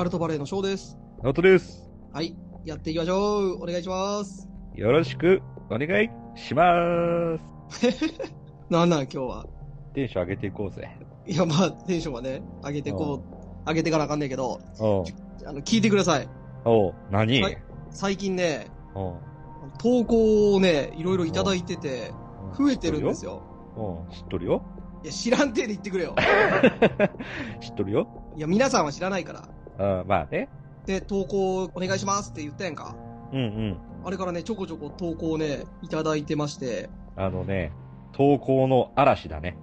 カルトバレーのショーです。ナオトです。はい、やっていきましょう。お願いします。よろしくお願いします。なんなん、今日は。テンション上げていこうぜ。いや、まあ、テンションはね、上げてこう、上げていかなあかんねんけど、あの、聞いてください。おう何、はい最近ね、投稿をね、いろいろいただいてて、増えてるんですよ。おう知っとるよ。いや、知らんてで言ってくれよ。知っとるよ。いや、皆さんは知らないから。うん、まあね。で、投稿お願いしますって言ったやんか。うんうん。あれからね、ちょこちょこ投稿をね、いただいてまして、あのね、投稿の嵐だね。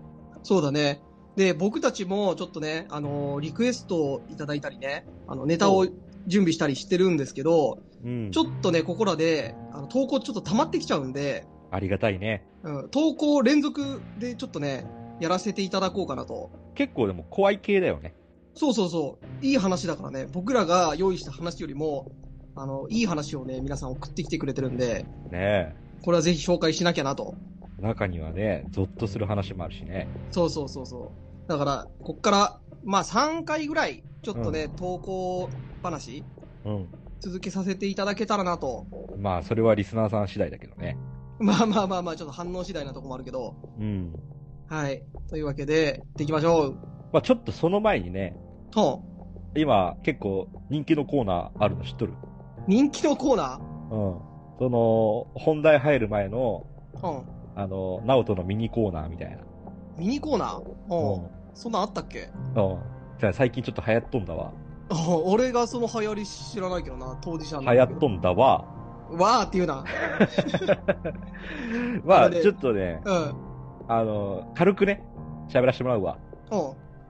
そうだね。で、僕たちもちょっとね、あのーリクエストをいただいたりね、あの、ネタを準備したりしてるんですけど、うん。ちょっとね、ここらで、あの、投稿ちょっと溜まってきちゃうんで、ありがたいね。うん、投稿連続でちょっとね、やらせていただこうかなと。結構でも怖い系だよね。そうそうそう。いい話だからね、僕らが用意した話よりも、あの、いい話をね、皆さん送ってきてくれてるんで、ねこれはぜひ紹介しなきゃなと。え。中にはね、ゾッとする話もあるしね。そうそうそうそう。だから、こっから、まあ3回ぐらい、ちょっとね、投稿話、うん。続けさせていただけたらなと。まあ、それはリスナーさん次第だけどね。まあまあまあまあ、ちょっと反応次第なとこもあるけど。うん。はい。というわけで、行っていきましょう。まあ、ちょっとその前にね、と、今結構人気のコーナーあるの知っとる？人気のコーナうん。その、本題入る前の、ーうん。あの、ナオトのミニコーナーみたいな。ミニコーナー？うん。うそんなんあったっけ？ん。うん。じゃあ最近ちょっと流行っとんだわ。あ 俺がその流行り知らないけどな、当事者流行っとんだわ。わーって言うな。まあ、あのねちょっとね、うん。うん。あの、軽くね、喋らせてもらうわ。はい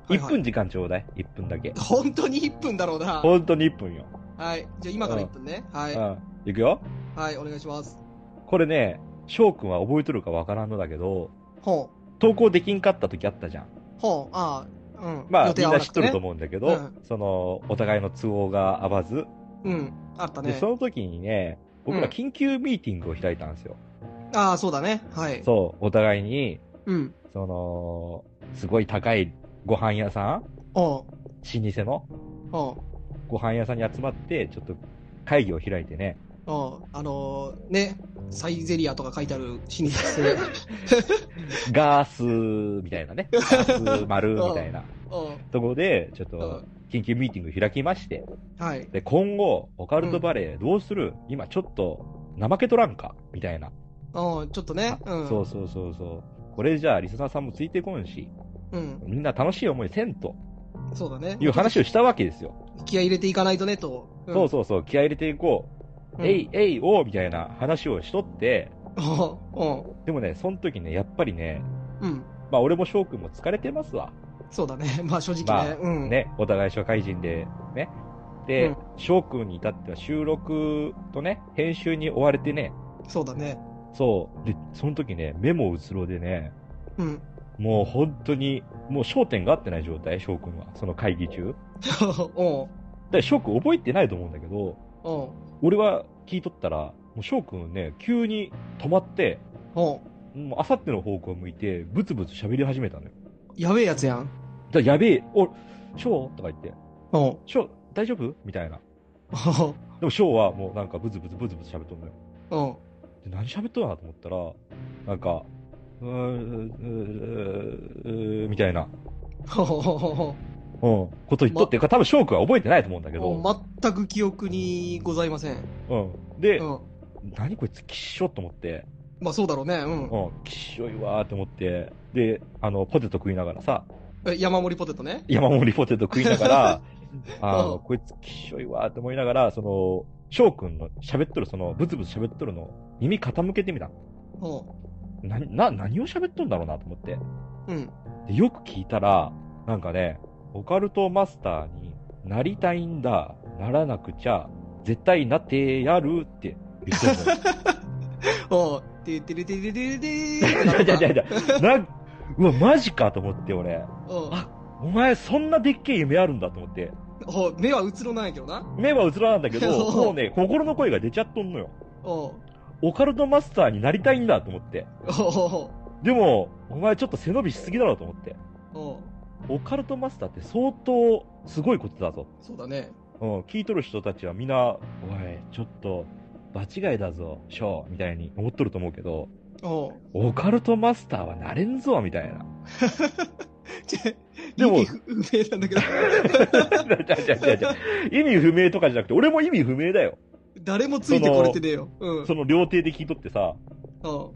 はい1分時間ちょうだい。1分だけ。本当に1分だろうな。本当に1分よ。はい。じゃあ今から1分ね。はい。うん。いくよ。はい、お願いします。これね、翔くんは覚えとるかわからんのだけど、ほ投稿できんかった時あったじゃん。う。ほう。ああ、うん。まあ、みんな知っとると思うんだけど、うんその、お互いの都合が合わず、うん。あったで、ねそ。の時にね、僕うんら緊急ミーティングを開いたんですよ。ああ、そうだね。はい。そう、お互いに、うん。その、すごい高いご飯屋さん？老舗の？ご飯屋さんに集まって、ちょっと会議を開いてね、おう。あのー、ね、サイゼリアとか書いてある老舗。ガースみたいなね、ガース丸みたいな。ところで、ちょっとうん緊急ミーティング開きまして、はい。で、今後、オカルトバレーどうする、今ちょっと、怠けとらんか？みたいな。おう、ちょっとね。うん。そうそうそうそう。これじゃあ、リスナーさんもついてこんし、うん。みんな楽しい思いせんとそうだね。いう話をしたわけですよ。気合い入れていかないとね、と。んそうそうそう、気合い入れていこう。うんえい、えい、おうみたいな話をしとって。でもね、その時ね、やっぱりね、うん。まあ俺も翔くんも疲れてますわ。そうだね。まあ正直ね。うん。。ね、お互い社会人で、ね。でうん、翔、くんに至っては収録とね、編集に追われてね、そうだね。そう。で、その時ね、メモうつろでね、うん。もう本当に、もう焦点が合ってない状態、翔くんは。その会議中。お う。で、翔くん覚えてないと思うんだけど、おう。俺は聞いとったら、もう翔くんね、急に止まって、おう。もうあさっての方向を向いて、ブツブツ喋り始めたのよ。やべえやつやん。だやべえ、お、翔とか言って、おう。翔、大丈夫？みたいな。でも翔はもうなんかブツブツブツブツ喋っとんのよ。おう。で、何喋っとんなと思ったら、なんか、うーん、うーうーみたいな、うん、こと言っとって、多分翔くんは覚えてないと思うんだけど、全く記憶にございません。うん。で、うん。何こいつ、きっしょと思って、まあそうだろうね。うん。うん、きっしょいわーって思って、で、あの、ポテト食いながらさ、山盛りポテトね。山盛りポテト食いながら、あの、こいつきっしょいわーって思いながら、その、翔くんの喋っとる、その、ブツブツ喋っとるの、耳傾けてみた。おう。な、な、何を喋っとんだろうなと思って。うん。で、よく聞いたら、なんかね、オカルトマスターになりたいんだ、ならなくちゃ、絶対なってやるって言ってるの。おう、てってれてれてれていやいやいやいや、なん、うわ、マジかと思って、俺。おうあお前、そんなでっけえ夢あるんだと思って。おう目はうつろなんやけどな。目はうつらなんだけど、もうね、心の声が出ちゃっとんのよ。おうオカルトマスターになりたいんだと思って。でも、お前ちょっと背伸びしすぎだろうと思って。オカルトマスターって相当すごいことだぞ。そうだね。うん、聞いとる人たちはみんな、おい、ちょっと、場違いだぞ、ショー、みたいに思っとると思うけど、オカルトマスターはなれんぞ、みたいな。ちでも意味不明なんだけど。意味不明とかじゃなくて、俺も意味不明だよ。誰もついてこれてねえよ。うん。その料亭で聞いとってさ、うん。こ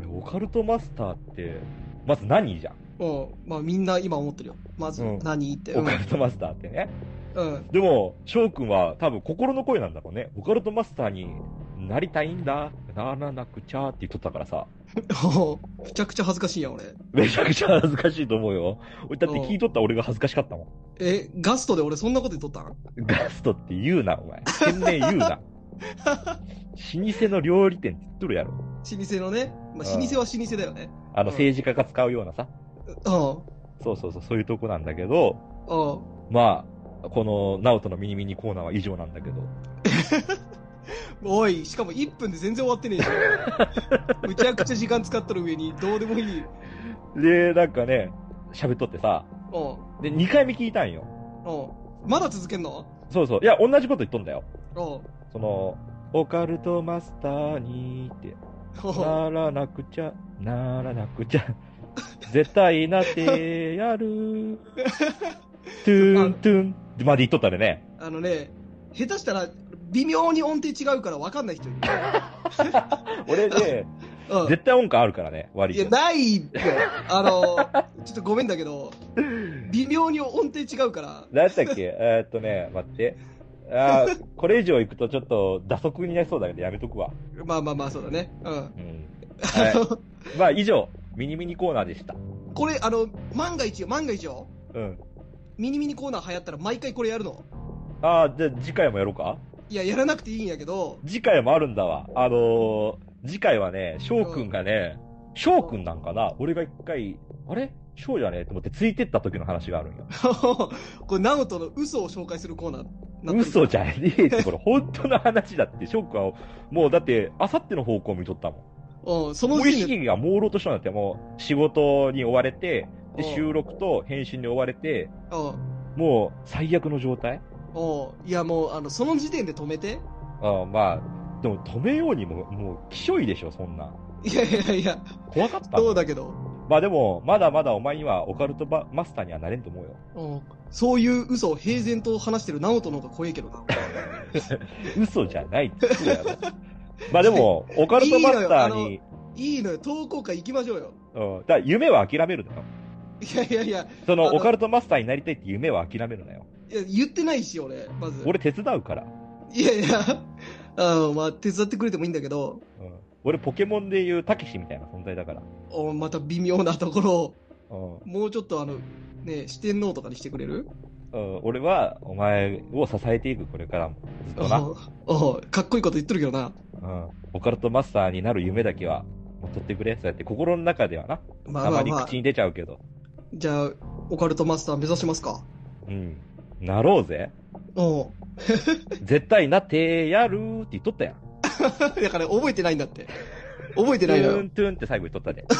れオカルトマスターって、まず何じゃん？うん。まあみんな今思ってるよ。まずうん何って。オカルトマスターってね。うん。でも、翔くんは多分心の声なんだろうね。オカルトマスターになりたいんだ、ならなくちゃって言っとったからさ。めちゃくちゃ恥ずかしいやん、俺。めちゃくちゃ恥ずかしいと思うよ。俺だって聞いとった俺が恥ずかしかったもん。え、ガストで俺そんなこと言っとったん？ガストって言うな、お前。店名言うな。老舗の料理店って言っとるやろ。老舗のね。まあ、うん老舗は老舗だよね。あのうん政治家が使うようなさ。うん。そうそうそう、そういうとこなんだけど、うん。まあ、この、ナオトのミニミニコーナーは以上なんだけど。おい、しかも1分で全然終わってねえじゃん。むちゃくちゃ時間使っとる上に、どうでもいい。で、なんかね、喋っとってさ、うん。で、2回目聞いたんよ。うん。まだ続けんの？そうそう。いや、同じこと言っとんだよ。うん。その、オカルトマスターにって、うんならなくちゃ、ならなくちゃ、絶対なってやる。トゥーン、トゥーン、まで言っとったでね。あのね、下手したら、微妙に音程違うから分かんない人いる。俺ね、うん。絶対音感あるからね、割いや、と。ないって。あの、ちょっとごめんだけど、微妙に音程違うから。何やったっけ？えーっとね、待って。あーこれ以上行くとちょっと打足になりそうだけどやめとくわ。まあまあまあ、そうだね。うん。うん。はまあ以上、ミニミニコーナーでした。これ、あの、万が一よ、万が一よ。うん。ミニミニコーナー流行ったら毎回これやるの？ああ、じゃあ次回もやろうか？いや、やらなくていいんやけど、次回もあるんだわ。あのー、次回はね、翔くんがね、翔くんなんかな？俺が一回、あれ？翔じゃね？えと思ってついてった時の話があるんよ。これ、ナオトの嘘を紹介するコーナー。嘘じゃねえって、これ本当の話だって。翔くんは、もうだって、あさっての方向見とったもん。うん、その時点で、識が朦朧としたんだって、もう仕事に追われて、で、うん収録と編集に追われて、うん。もう最悪の状態？うん。いや、もう、あの、その時点で止めて。ああまあ、でも止めようにも、もう、きしょいでしょ、そんな。いやいやいや、怖かったもそうんだけど、まあでも、まだまだお前にはオカルトバマスターにはなれんと思うよ。うん、そういう嘘を平然と話してるナオトの方が怖いけどな。嘘じゃないって言うやろ。まあでも、オカルトマスターに、いいのよ、投稿会行きましょうよ。うん、だから夢は諦めるのよ。いやいやいや、その、あのオカルトマスターになりたいって夢は諦めるのよ。いや言ってないし、俺、まず。俺手伝うから。いやいや、あの、まあ、手伝ってくれてもいいんだけど、うん、俺ポケモンでいうたけしみたいな存在だから。おまた微妙なところを、うんもうちょっとあの、ね、四天王とかにしてくれる？うん、俺はお前を支えていく、これからも。ずっとな。おおかっこいいこと言ってるけどな。うん。オカルトマスターになる夢だけは持っとってくれ。そうやって心の中ではな。まあたまあまあまに口、に出ちゃうけど。じゃあ、オカルトマスター目指しますか？うん。なろうぜ。おう 絶対なってやるって言っとったやん。だから覚えてないんだって。覚えてトないのよゥーン。トゥーンって最後言っとったで。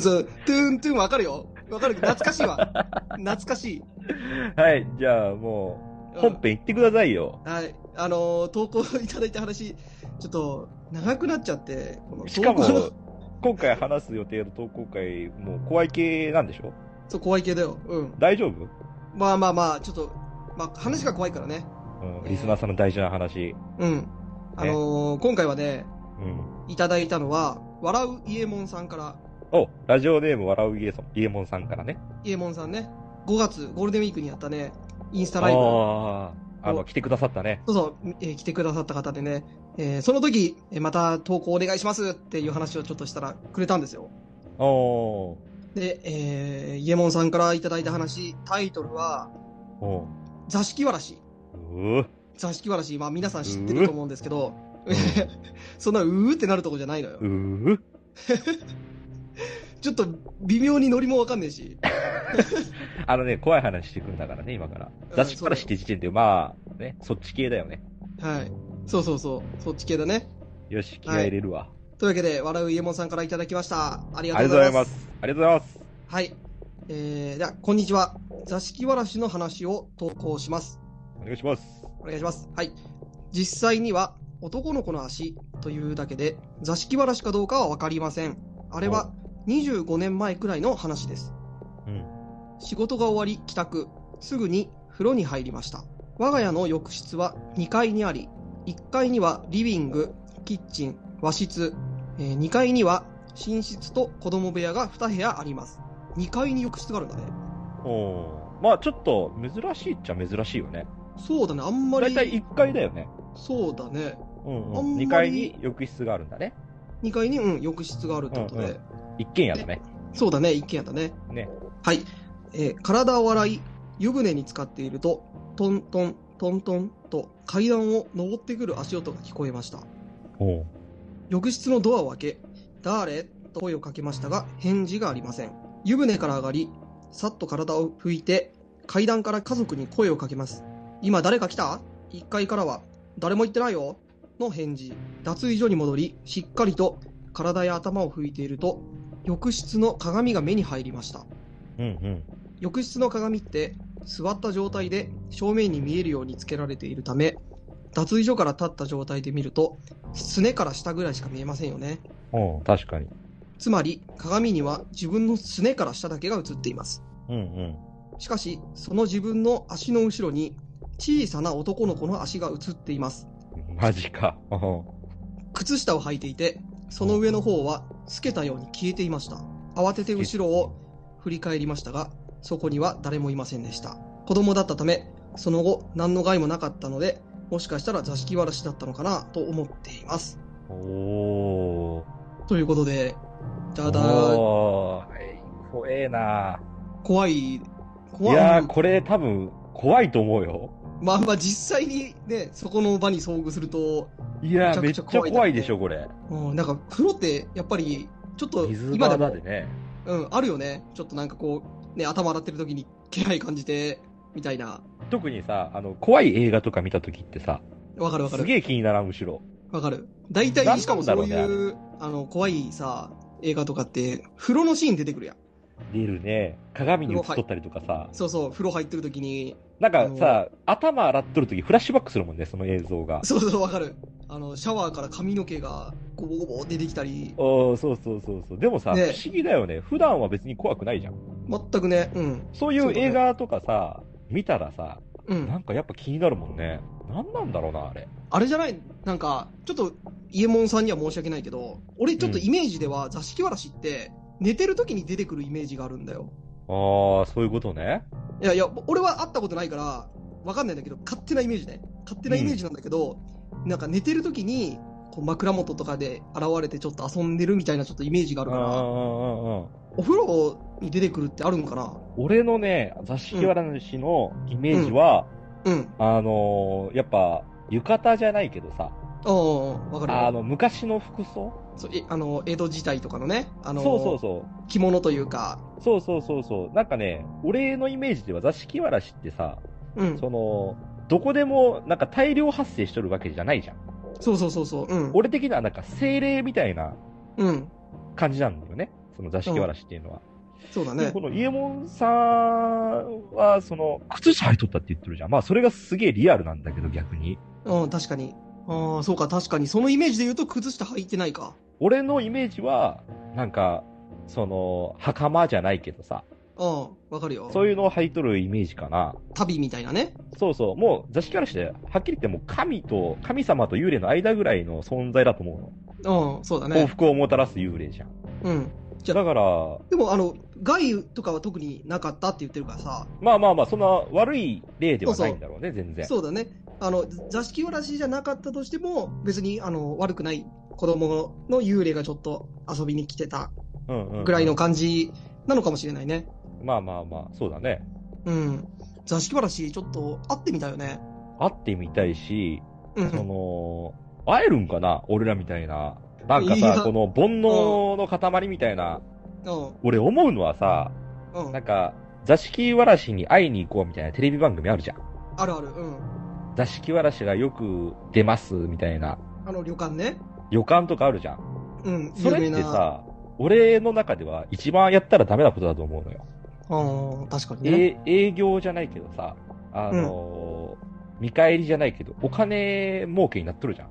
そう、トゥーントゥーンわかるよ。わかる懐かしいわ。懐かしい。はい、じゃあもう、うん本編行ってくださいよ。はい。あのー投稿いただいた話、ちょっと、長くなっちゃって、このしかも今回話す予定の投稿会、もう怖い系なんでしょ？そう、怖い系だよ。うん。大丈夫？まあまあまあ、ちょっと、まあ、話が怖いからね。うん、リスナーさんの大事な話。うん。あのー今回はね、うん。いただいたのは、笑う伊右衛門さんから、お、ラジオネーム笑うイエソン、イエモンさんからね。伊右衛門さんね、5月、ゴールデンウィークにやったね、インスタライブ。ああ、あの、お来てくださったね。そうそう、えー来てくださった方でね、えーその時、えーまた投稿お願いしますっていう話をちょっとしたらくれたんですよ。おで、えー、イエモンさんからいただいた話、タイトルは、おう座敷わらし。うー座敷わらし、まあ皆さん知ってると思うんですけど、う そんなうーってなるとこじゃないのよう。ー ちょっと微妙にノリもわかんねえし。あのね、怖い話してくんだからね、今から。うん雑誌からして時点で、まあ、ね、そっち系だよね。はい。そうそうそう。そっち系だね。よし、気合い入れるわ。というわけで、笑うイエモンさんからいただきました。ありがとうございま。す。ありがとうございます。はい。えー、では、こんにちは。座敷わらしの話を投稿します。お願いします。お願いします。はい。実際には、男の子の足というだけで、座敷わらしかどうかはわかりません。あれは25年前くらいの話です。うん。仕事が終わり帰宅、すぐに風呂に入りました。我が家の浴室は2階にあり、1階にはリビング、キッチン、和室、えー2階には寝室と子供部屋が2部屋あります。2階に浴室があるんだね。おーまあ、ちょっと、珍しいっちゃ珍しいよね。そうだね、あんまり。だいたい1階だよね。そうだね。うんうん。り2階に浴室があるんだね。2階に、うん、浴室があるってことで。うんうん一軒家だね。そうだね、一軒家だね。ね。はい。えー体を洗い、湯船に浸かっていると、トントン、トントンと階段を登ってくる足音が聞こえました。浴室のドアを開け、誰？と声をかけましたが、返事がありません。湯船から上がり、さっと体を拭いて、階段から家族に声をかけます。今誰か来た ?1 階からは、誰も行ってないよの返事。脱衣所に戻り、しっかりと体や頭を拭いていると、浴室の鏡が目に入りました。うんうん。浴室の鏡って座った状態で正面に見えるようにつけられているため脱衣所から立った状態で見るとすねから下ぐらいしか見えませんよねおう確かに。つまり鏡には自分のすねから下だけが映っていますうんうん。しかしその自分の足の後ろに小さな男の子の足が映っていますマジか。靴下を履いていてその上の方は透けたように消えていました慌てて後ろを振り返りましたがそこには誰もいませんでした子供だったためその後何の害もなかったのでもしかしたら座敷わらしだったのかなと思っていますおー。ということでただ。怖えな怖いい怖いやー、これ多分、怖いと思うよ。まあまあ実際にねそこの場に遭遇すると、いやー、めめっちゃ怖いでしょ、これ。うん、なんか風呂ってやっぱりちょっと水今でもでね。うん、あるよね。ちょっとなんかこう、ね、頭洗ってる時に気配感じて、みたいな。特にさ、あの、怖い映画とか見た時ってさ、わかるわかる。すげえ気にならん、むしろ。わかる。大体、しかもそういう、あの、怖いさ、映画とかって、風呂のシーン出てくるやん。出るね。鏡に映っとったりとかさ。そうそう、風呂入ってる時に、なんかさ、頭洗っとる時フラッシュバックするもんね、その映像が。そうそう、わかる。あの、シャワーから髪の毛が、ゴボゴボ出てきたり、おーそうそうそうそう。でもさ、ね不思議だよね。普段は別に怖くないじゃん。全くね、うん。そういう映画とかさ、見たらさ、うん。なんかやっぱ気になるもんね。なんなんだろうな、あれ。あれじゃない？なんか、ちょっと、イエモンさんには申し訳ないけど、俺ちょっとイメージでは座敷わらしって、寝てる時に出てくるイメージがあるんだよ。ああ、そういうことね。いやいや、俺は会ったことないから、わかんないんだけど、勝手なイメージね。勝手なイメージなんだけど、なんか寝てる時に、こう枕元とかで現れてちょっと遊んでるみたいなちょっとイメージがあるから、うんうんうんうん。お風呂に出てくるってあるんかな俺のね、座敷わらしのイメージは、うん。あのーやっぱ、浴衣じゃないけどさ、ああ、わかるよ。あの、昔の服装？そうえあの、江戸時代とかのね、あの、そうそうそう。着物というか、そうそうそうそう。なんかね、俺のイメージでは座敷わらしってさ、うん。その、どこでもなんか大量発生しとるわけじゃないじゃん。そうそうそうそう。うん。俺的にはなんか精霊みたいなうん。感じなんだよね。その座敷わらしっていうのは。そうだねでこ。のイエモンさんは、その、靴下履いとったって言ってるじゃん。まあそれがすげえリアルなんだけど逆に。うん、確かに。ああ、そうか、確かに。そのイメージで言うと、靴下履いてないか。俺のイメージは、なんか、その、袴じゃないけどさ、うん、わかるよ。そういうのを履いとるイメージかな。旅みたいなね。そうそう、もう座敷わらしで、はっきり言ってもう神と、神様と幽霊の間ぐらいの存在だと思うの。うん、そうだ幸ね。福をもたらす幽霊じゃん。うん。じゃだから、でも、あの、害とかは特になかったって言ってるからさ、まあまあまあ、そんな悪い例ではないんだろうね、全然。そうだね。あの、座敷わらしじゃなかったとしても、別に、あの、悪くない子供の幽霊がちょっと遊びに来てたうんうんうんぐらいの感じなのかもしれないね。まあまあまあ、そうだね。うん。座敷わらし、ちょっと会ってみたいよね。会ってみたいし、うん。その、会えるんかな？俺らみたいな。なんかさ、この煩悩の塊みたいな。うん。俺思うのはさ、うん。なんか、座敷わらしに会いに行こうみたいなテレビ番組あるじゃん。あるある。うん。座敷わらしがよく出ますみたいなあの旅館ね。予感とかあるじゃん。うん。それって。さ、俺の中では一番やったらダメなことだと思うのよ。うん、確かにね。え営業じゃないけどさ、あのー見返りじゃないけど、お金儲けになっとるじゃん。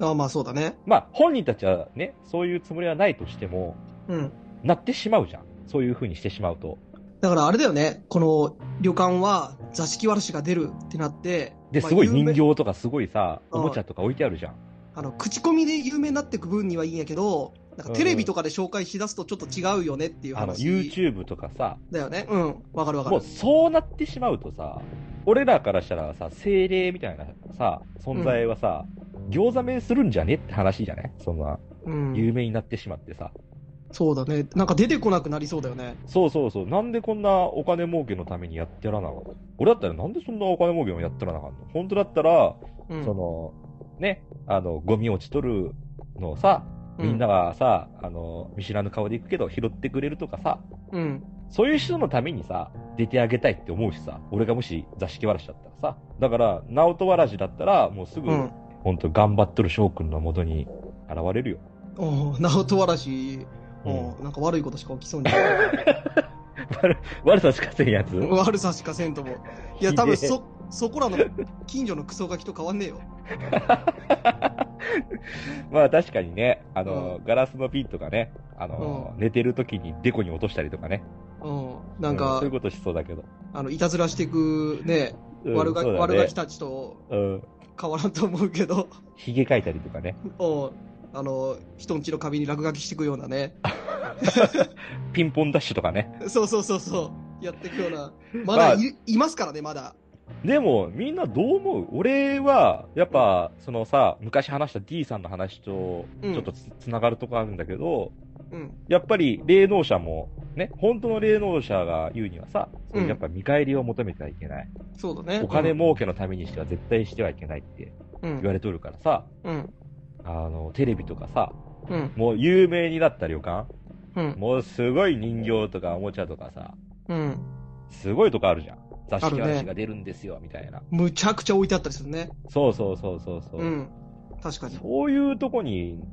ああまあそうだね。まあ、本人たちはね、そういうつもりはないとしても、うん。なってしまうじゃん。そういう風にしてしまうと。だからあれだよね。この旅館は座敷わらしが出るってなって。で、まあすごい人形とかすごいさ、うんおもちゃとか置いてあるじゃん。あの、口コミで有名になってく分にはいいんやけど、なんかテレビとかで紹介しだすとちょっと違うよねっていうあの、話。YouTube とかさ、だよね。うん。わかるわかるもう。そうなってしまうとさ、俺らからしたらさ、精霊みたいなさ、存在はさ、餃子名するんじゃねって話じゃねそんな、うん。有名になってしまってさ。そうだね。なんか出てこなくなりそうだよね。そうそうそう。なんでこんなお金儲けのためにやってやらなあかんの？俺だったらなんでそんなお金儲けをやってやらなあかんの？本当だったら、うん。その、ね、あの、ゴミ落ちとるのをさ、みんながさ、あの、見知らぬ顔で行くけど拾ってくれるとかさ、うん。そういう人のためにさ、出てあげたいって思うしさ、俺がもし座敷わらしだったらさ、だから、直人わらしだったら、もうすぐ、うん。ほんと頑張っとる翔くんのもとに現れるよ。おう直人わらし、おううなんか悪いことしか起きそうに。悪悪さしかせんやつ悪さしかせんとも。いや、多分そ、そこらの近所のクソガキと変わんねえよ。まあ確かにね、あの、ガラスの瓶とかね、あの、う寝てる時にデコに落としたりとかね。うん。なんうかそういう、ことしそうだけど。あの、いたずらしていくね、うん悪が、そうだね悪ガキたちとうん。変わらんと思うけど、ひげ描いたりとかね。うん。あの、人んちの壁に落書きしていくようなね。ピンポンダッシュとかね。そうそうそうそう。やっていくような。まだい,、いますからね、まだ。でも、みんなどう思う？俺は、やっぱ、そのさ、昔話した D さんの話と、うんちょっとつ,、つながるとこあるんだけど、うん。やっぱり霊能者も、ね、本当の霊能者が言うにはさ、そやっぱ見返りを求めてはいけない。そうだね。お金儲けのためにしては絶対してはいけないってうん、言われとるからさ、うん。あの、テレビとかさ、うん。もう有名になった旅館うん。もうすごい人形とかおもちゃとかさ、うん。すごいとこあるじゃん。雑誌あるね話が出るんですよ、みたいな。むちゃくちゃ置いてあったりするね。そうそうそうそうそう。うん。確かに。そういうとこに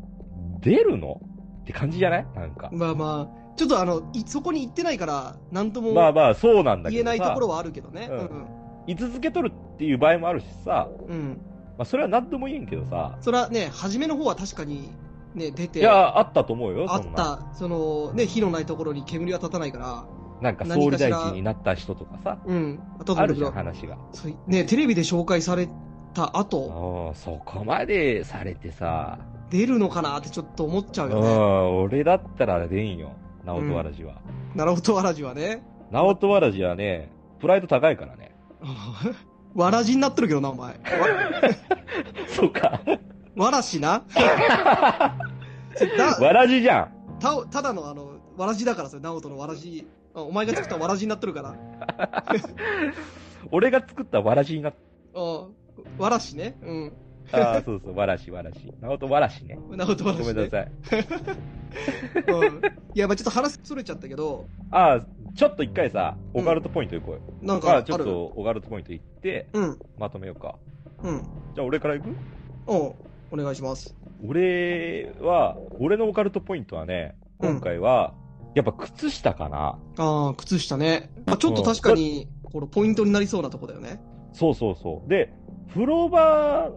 出るの？って感じじゃない？なんか。まあまあ、ちょっとあの、いそこに行ってないから、なんともまあまあ、そうなんだけ言え。ないところはあるけどね。ううんん。居続けとるっていう場合もあるしさ、うん。まあそれは何とも言えんけどさ、それはね、初めの方は確かに、ね、出て、いや、あったと思うよ、あ。った、その、ね、火のないところに煙は立たないから、なんか総理大臣になった人とかさ、うん。あるじゃん、話が。ね、テレビで紹介された後、うんそこまでされてさ、出るのかなってちょっと思っちゃううん、よね。俺だったら出んよ、直人わらじは。奈良とわらじはね。直人わらじはね、プライド高いからね。わらじになってるけどな、お前。わ そうか。わらしな だわらじじゃん。たただのあの、わらじだからそれ、直人のわらじ。あお前が作ったわらじになってるから。俺が作ったわらじになっうんわらしね。うん。た。あーそうそう、わらし、わらし。直人わらしね。直人わらし、ね。ごめんなさい。うん。いや、まあちょっと話それちゃったけど、ああ、ちょっと一回さ、オカルトポイント行こうよ。なんかちょっとオカルトポイント行って、うん。まとめようか。うん。じゃあ俺から行く？おうお願いします。俺は、俺のオカルトポイントはね、今回は、やっぱ靴下かな。ああ、靴下ね。まあちょっと確かに、このポイントになりそうなとこだよね。そうそうそう。で、風呂場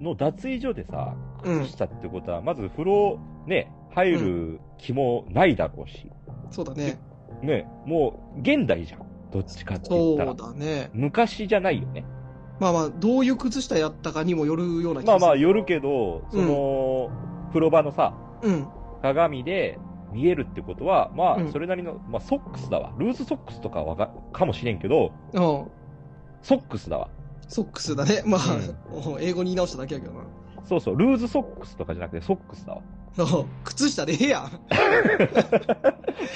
の脱衣所でさ、うん靴下ってことは、まず風呂、ね、入る気もないだろうし、そうだね。ね、もう現代じゃん。どっちかって言そうったら。だね。昔じゃないよね。まあまあ、どういう靴下やったかにもよるような気がする。まあまあ、よるけど、その、風呂場のさ、うん。鏡で見えるってことは、まあ、うんそれなりの、まあ、ソックスだわ。ルーズソックスとかはかかもしれんけど、うん。ソックスだわ。ソックスだね。まあ、うん 英語に言い直しただけやけどな。そうそう、ルーズソックスとかじゃなくてソックスだわ。う ん靴下でええやん。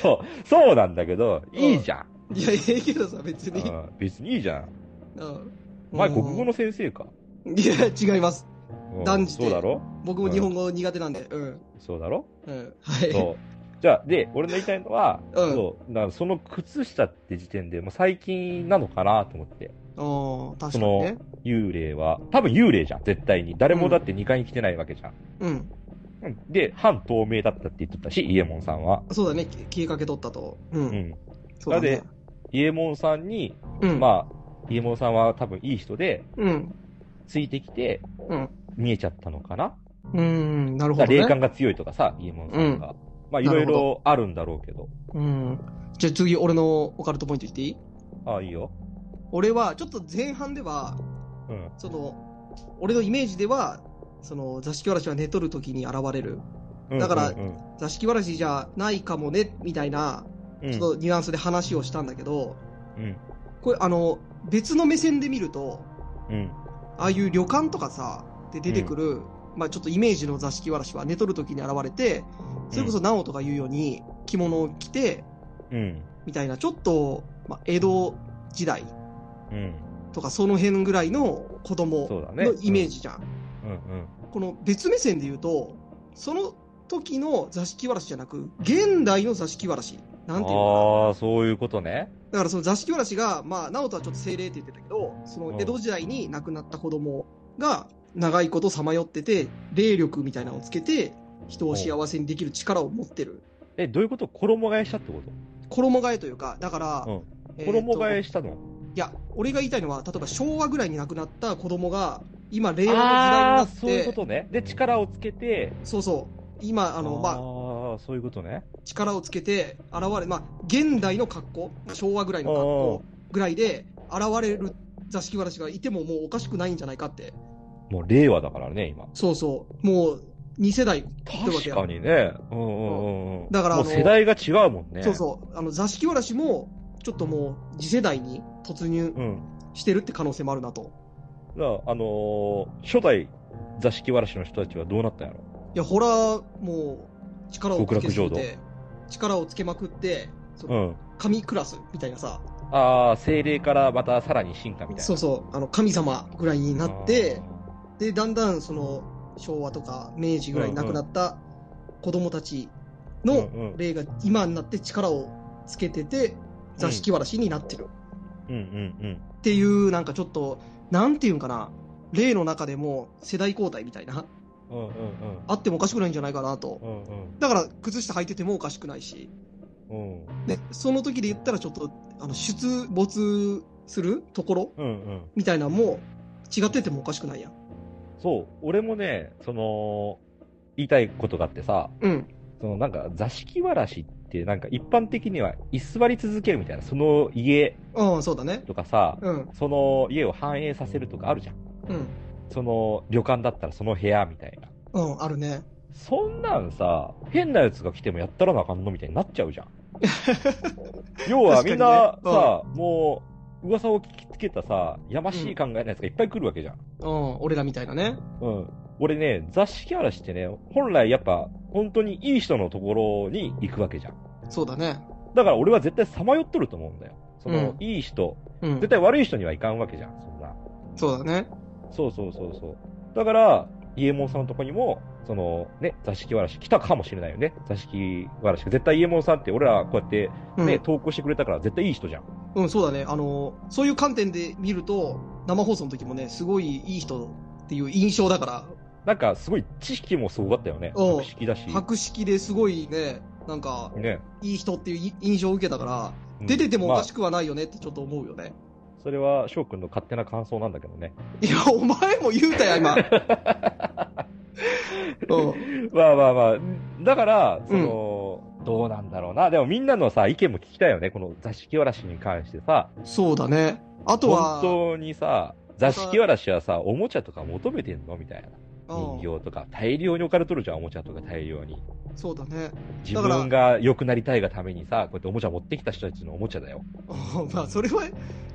そう、そうなんだけど、いいじゃん。いや、ええけどさ、別に。うん別にいいじゃん。うんお前、国語の先生か？いや、違います。うん断じてそうだろ？僕も日本語苦手なんで。うん。そうだろ？うん。はい。そう。じゃあ、で、俺の言いたいのは、うんそう、だからその靴下って時点で、もう最近なのかなと思って。ああ、確そのかにね。、幽霊は、多分幽霊じゃん、絶対に。誰もだって2階に来てないわけじゃん。うん。うんで、半透明だったって言ってたし、イエモンさんは。そうだね。き消えかけとったと。う。うんん。そうだね。イエモンさんに、うん。まあ、イエモンさんは多分いい人で、うん。ついてきて、うん。見えちゃったのかな？うん。なるほだど、ね。霊感が強いとかさ、イエモンさんが。まあ、いろいろあるんだろうけど。うん。じゃあ次、俺のオカルトポイント言っていい？ああ、いいよ。俺は、ちょっと前半では、うん。その、俺のイメージでは、その、座敷わらしは寝とる時に現れる。うんだからうん座敷わらしじゃないかもね、みたいな、うん、ちょっとニュアンスで話をしたんだけど、うん。これ、あの、別の目線で見ると、うん。ああいう旅館とかさ、で出てくる、まあちょっとイメージの座敷わらしは寝とる時に現れて、それこそ直人が言うように着物を着て、うん。みたいな、ちょっと、まあ、江戸時代うん。とかその辺ぐらいの子供のイメージじゃん。うん。うん。この別目線で言うと、その時の座敷わらしじゃなく、現代の座敷わらし。なんていうの。ああ、そういうことね。だからその座敷わらしが、まあ、直人はちょっと精霊って言ってたけど、その江戸時代に亡くなった子供が長いことさまよってて、霊力みたいなのをつけて、人を幸せにできる力を持ってる。え、どういうこと？衣替えしたってこ衣替えというか、だから、とうん。えーと衣替えしたの？いや、俺が言いたいのは、例えば昭和ぐらいに亡くなった子供が、今、令和の時代になって、そういうことね。で、力をつけて、そうそう今、あの、まあ、あーそういうことね。力をつけて、現れ、まあ、現代の格好、昭和ぐらいの格好ぐらいで、現れる座敷わらしがいてももうおかしくないんじゃないかって。もう令和だからね、今。そうそう。もう、2世代来てるわけや確かにね。うんうんうんうん。だからもう世代が違うもんね。そうそう。あの、座敷わらしも、ちょっともう、次世代に突入うん。してるって可能性もあるなと。あのー初代座敷わらしの人たちはどうなったんやろ？いや、ホラー、もう、力をつけすぎて、力をつけまくって、うん。神クラスみたいなさ、ああ、精霊からまたさらに進化みたいな。そうそう、あの、神様ぐらいになって、で、だんだんその、昭和とか明治ぐらいに亡くなった子供たちの霊が今になって力をつけてて、座敷わらしになってる。うんうんうん。っていう、なんかちょっと、なんていうんかな、霊の中でも世代交代みたいな、うんうんあってもおかしくないんじゃないかなと。うん。うんだから、靴下履いててもおかしくないし、うん。うん。で、その時で言ったらちょっと、あの、出没するところうんうん。みたいなのも違っててもおかしくないやん。そう。俺もね、その、言いたいことがあってさ、うん。そのなんか座敷わらしってなんか一般的には居座り続けるみたいな、その家うん、そうだね。とかさ、うん。その家を繁栄させるとかあるじゃん。うん。その旅館だったらその部屋みたいな。うん、あるね。そんなんさ、変なやつが来てもやったらなあかんのみたいになっちゃうじゃん。要はみんな確かにねさ、もう噂を聞きつけたさ、やましい考えのやつがいっぱい来るわけじゃん。うん、俺らみたいなね。うん。俺ね、座敷わらしってね、本来やっぱ本当にいい人のところに行くわけじゃん。そうだね。だから俺は絶対さまよっとると思うんだよ。その、うんいい人、うん絶。対悪い人にはいかんわけじゃん、そんな。そうだね。そうそうそうそう。だから、伊右衛門さんのとこにも、そのね、座敷わらし来たかもしれないよね。座敷わらし。絶対伊右衛門さんって俺らこうやってうん。ね、投稿してくれたから絶対いい人じゃん。うん、そうだね。あの、そういう観点で見ると、生放送の時もね、すごいいい人っていう印象だから、なんかすごい知識もすごかったよね。うん博識だし。博識ですごいね、なんか、ね。いい人っていうい印象を受けたから、うん出ててもおまあかしくはないよねってちょっと思うよね。それは翔くんの勝手な感想なんだけどね。いや、お前も言うたや、今。うん。まあまあまあ。だから、その、どうなんだろうな。でもみんなのさ、意見も聞きたいよね。この座敷わらしに関してさ。そうだね。あとは、本当にさ、座敷わらしはさ、おもちゃとか求めてんの？みたいな。うん人形とか、大量に置かれとるじゃん、おもちゃとか大量に。そうだね。自分が良くなりたいがためにさ、こうやっておもちゃ持ってきた人たちのおもちゃだよ。う んまあ、それは、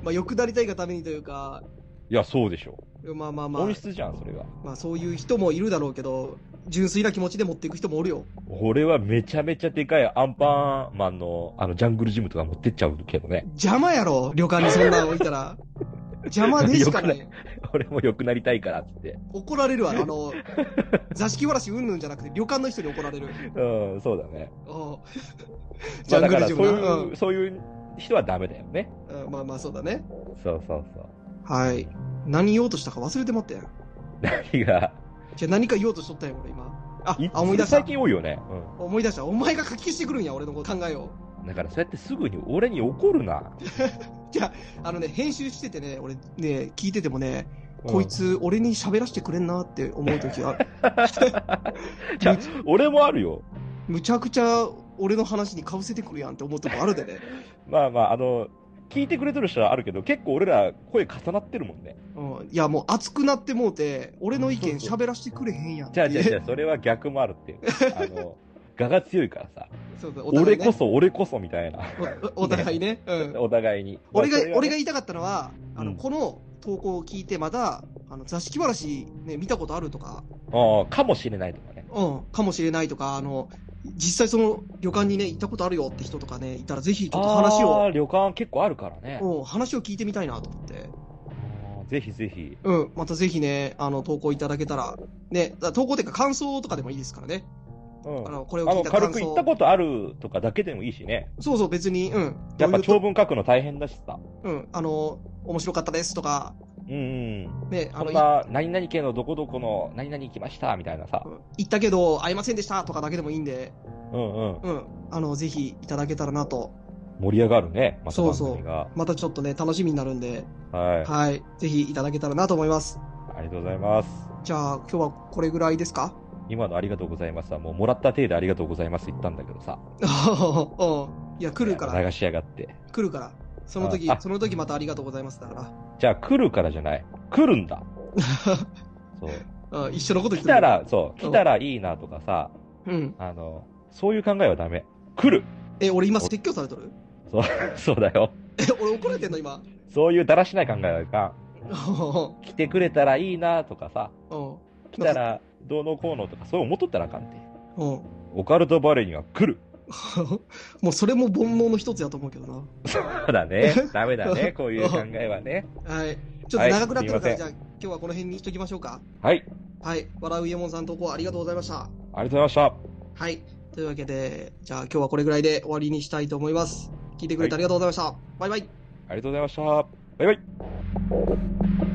まあ、良くなりたいがためにというか、いや、そうでしょ。まあまあまあ本、質じゃん、それが。まあそういう人もいるだろうけど、純粋な気持ちで持っていく人もおるよ。俺はめちゃめちゃでかいアンパンマンの、あの、ジャングルジムとか持ってっちゃうけどね。邪魔やろ、旅館にそんなの置いたら。邪魔でしかね。俺も良くなりたいからって。怒られるわ。あの、座敷わらしうんぬんじゃなくて、旅館の人に怒られる。うん、そうだね。うんジまあだからャングルジそうい。うそういう人はダメだよね。うんまあまあ、そうだね。そうそうそう。はい。何言おうとしたか忘れてもったやん。何が、じゃあ何か言おうとしとったやん、俺今。あ思い出した最。近多いよね。思い出した。お前が書き消してくるんや、俺の考えを。うん。だからそうやってすぐに俺に怒るな。じゃあ、あのね、編集しててね、俺ね、聞いててもね、うんこいつ、俺に喋らせてくれんなって思うときは、じゃあ、俺もあるよ。むちゃくちゃ俺の話にかぶせてくるやんって思うとこあるでね。まあまあ、あの、聞いてくれてる人はあるけど、結構俺ら声重なってるもんね。うん、いや、もう熱くなってもうて、俺の意見喋らせてくれへんやんってじゃあじゃあじゃあ、それは逆もあるっていう。あの、我が強いからさ、そうそうね俺こそ俺こそみたいな。おお互いね。うん。お互いに。俺がまあね俺が言いたかったのは、あの、うんこの投稿を聞いて、まだ、あの、座敷わらし、ね、見たことあるとか、ああかもしれないとかね。うん、かもしれないとか、あの、実際その旅館にね、行ったことあるよって人とかね、いたらぜひちょっと話あを、ー旅館結構あるからね。うん、話を聞いてみたいなと思って。ぜひぜひ。うん、またぜひね、あの、投稿いただけたら、ね、だ投稿っていうか感想とかでもいいですからね。うん。あの、これを聞いた感想軽く行った。ことあるとかだけでもいいしね。そうそう、別に、うん。やっぱ長文書くの大変だしさ。うん、あの、面白かったですとか、うんうん。ね、あの、こんな、何々家のどこどこの何々行きましたみたいなさう。ん行ったけど会いませんでしたとかだけでもいいんで、うんうん。うん、あの、ぜひいただけたらなと。盛り上がるね。また番そうそう。またちょっとね、楽しみになるんで、はい。はい。ぜひいただけたらなと思います。ありがとうございます。じゃあ、今日はこれぐらいですか？今のありがとうございますはもうもらった体でありがとうございます言ったんだけどさ。うん。いや、来るから、流しやがって。来るから。その時あ、その時またありがとうございますだかじゃあ来るからじゃない？来るんだ。そう。一緒のこと言ってる来た、ら、そう、来たらいいなとかさ、うん。あの、そういう考えはダメ。来るえ、俺今説教されとる？そう、そうだよ。え、俺怒られてんの今？そういうだらしない考えはいかうんん。来てくれたらいいなとかさ、うん。来たらどうのこうのとか、そう思っとったらあかんて。うん。オカルトバレーには来る。もうそれも煩悩の一つやと思うけどな。そうだね。ダメだね。こういう考えはね。はい。ちょっと長くなってるから、はいじゃあ今日はこの辺にしときましょうか。はい。はい。笑うイエモンさん投稿ありがとうございました。ありがとうございました。はい。というわけで、じゃあ今日はこれぐらいで終わりにしたいと思います。聞いてくれてありがとうございました。バイバイ。ありがとうございました。バイバイ。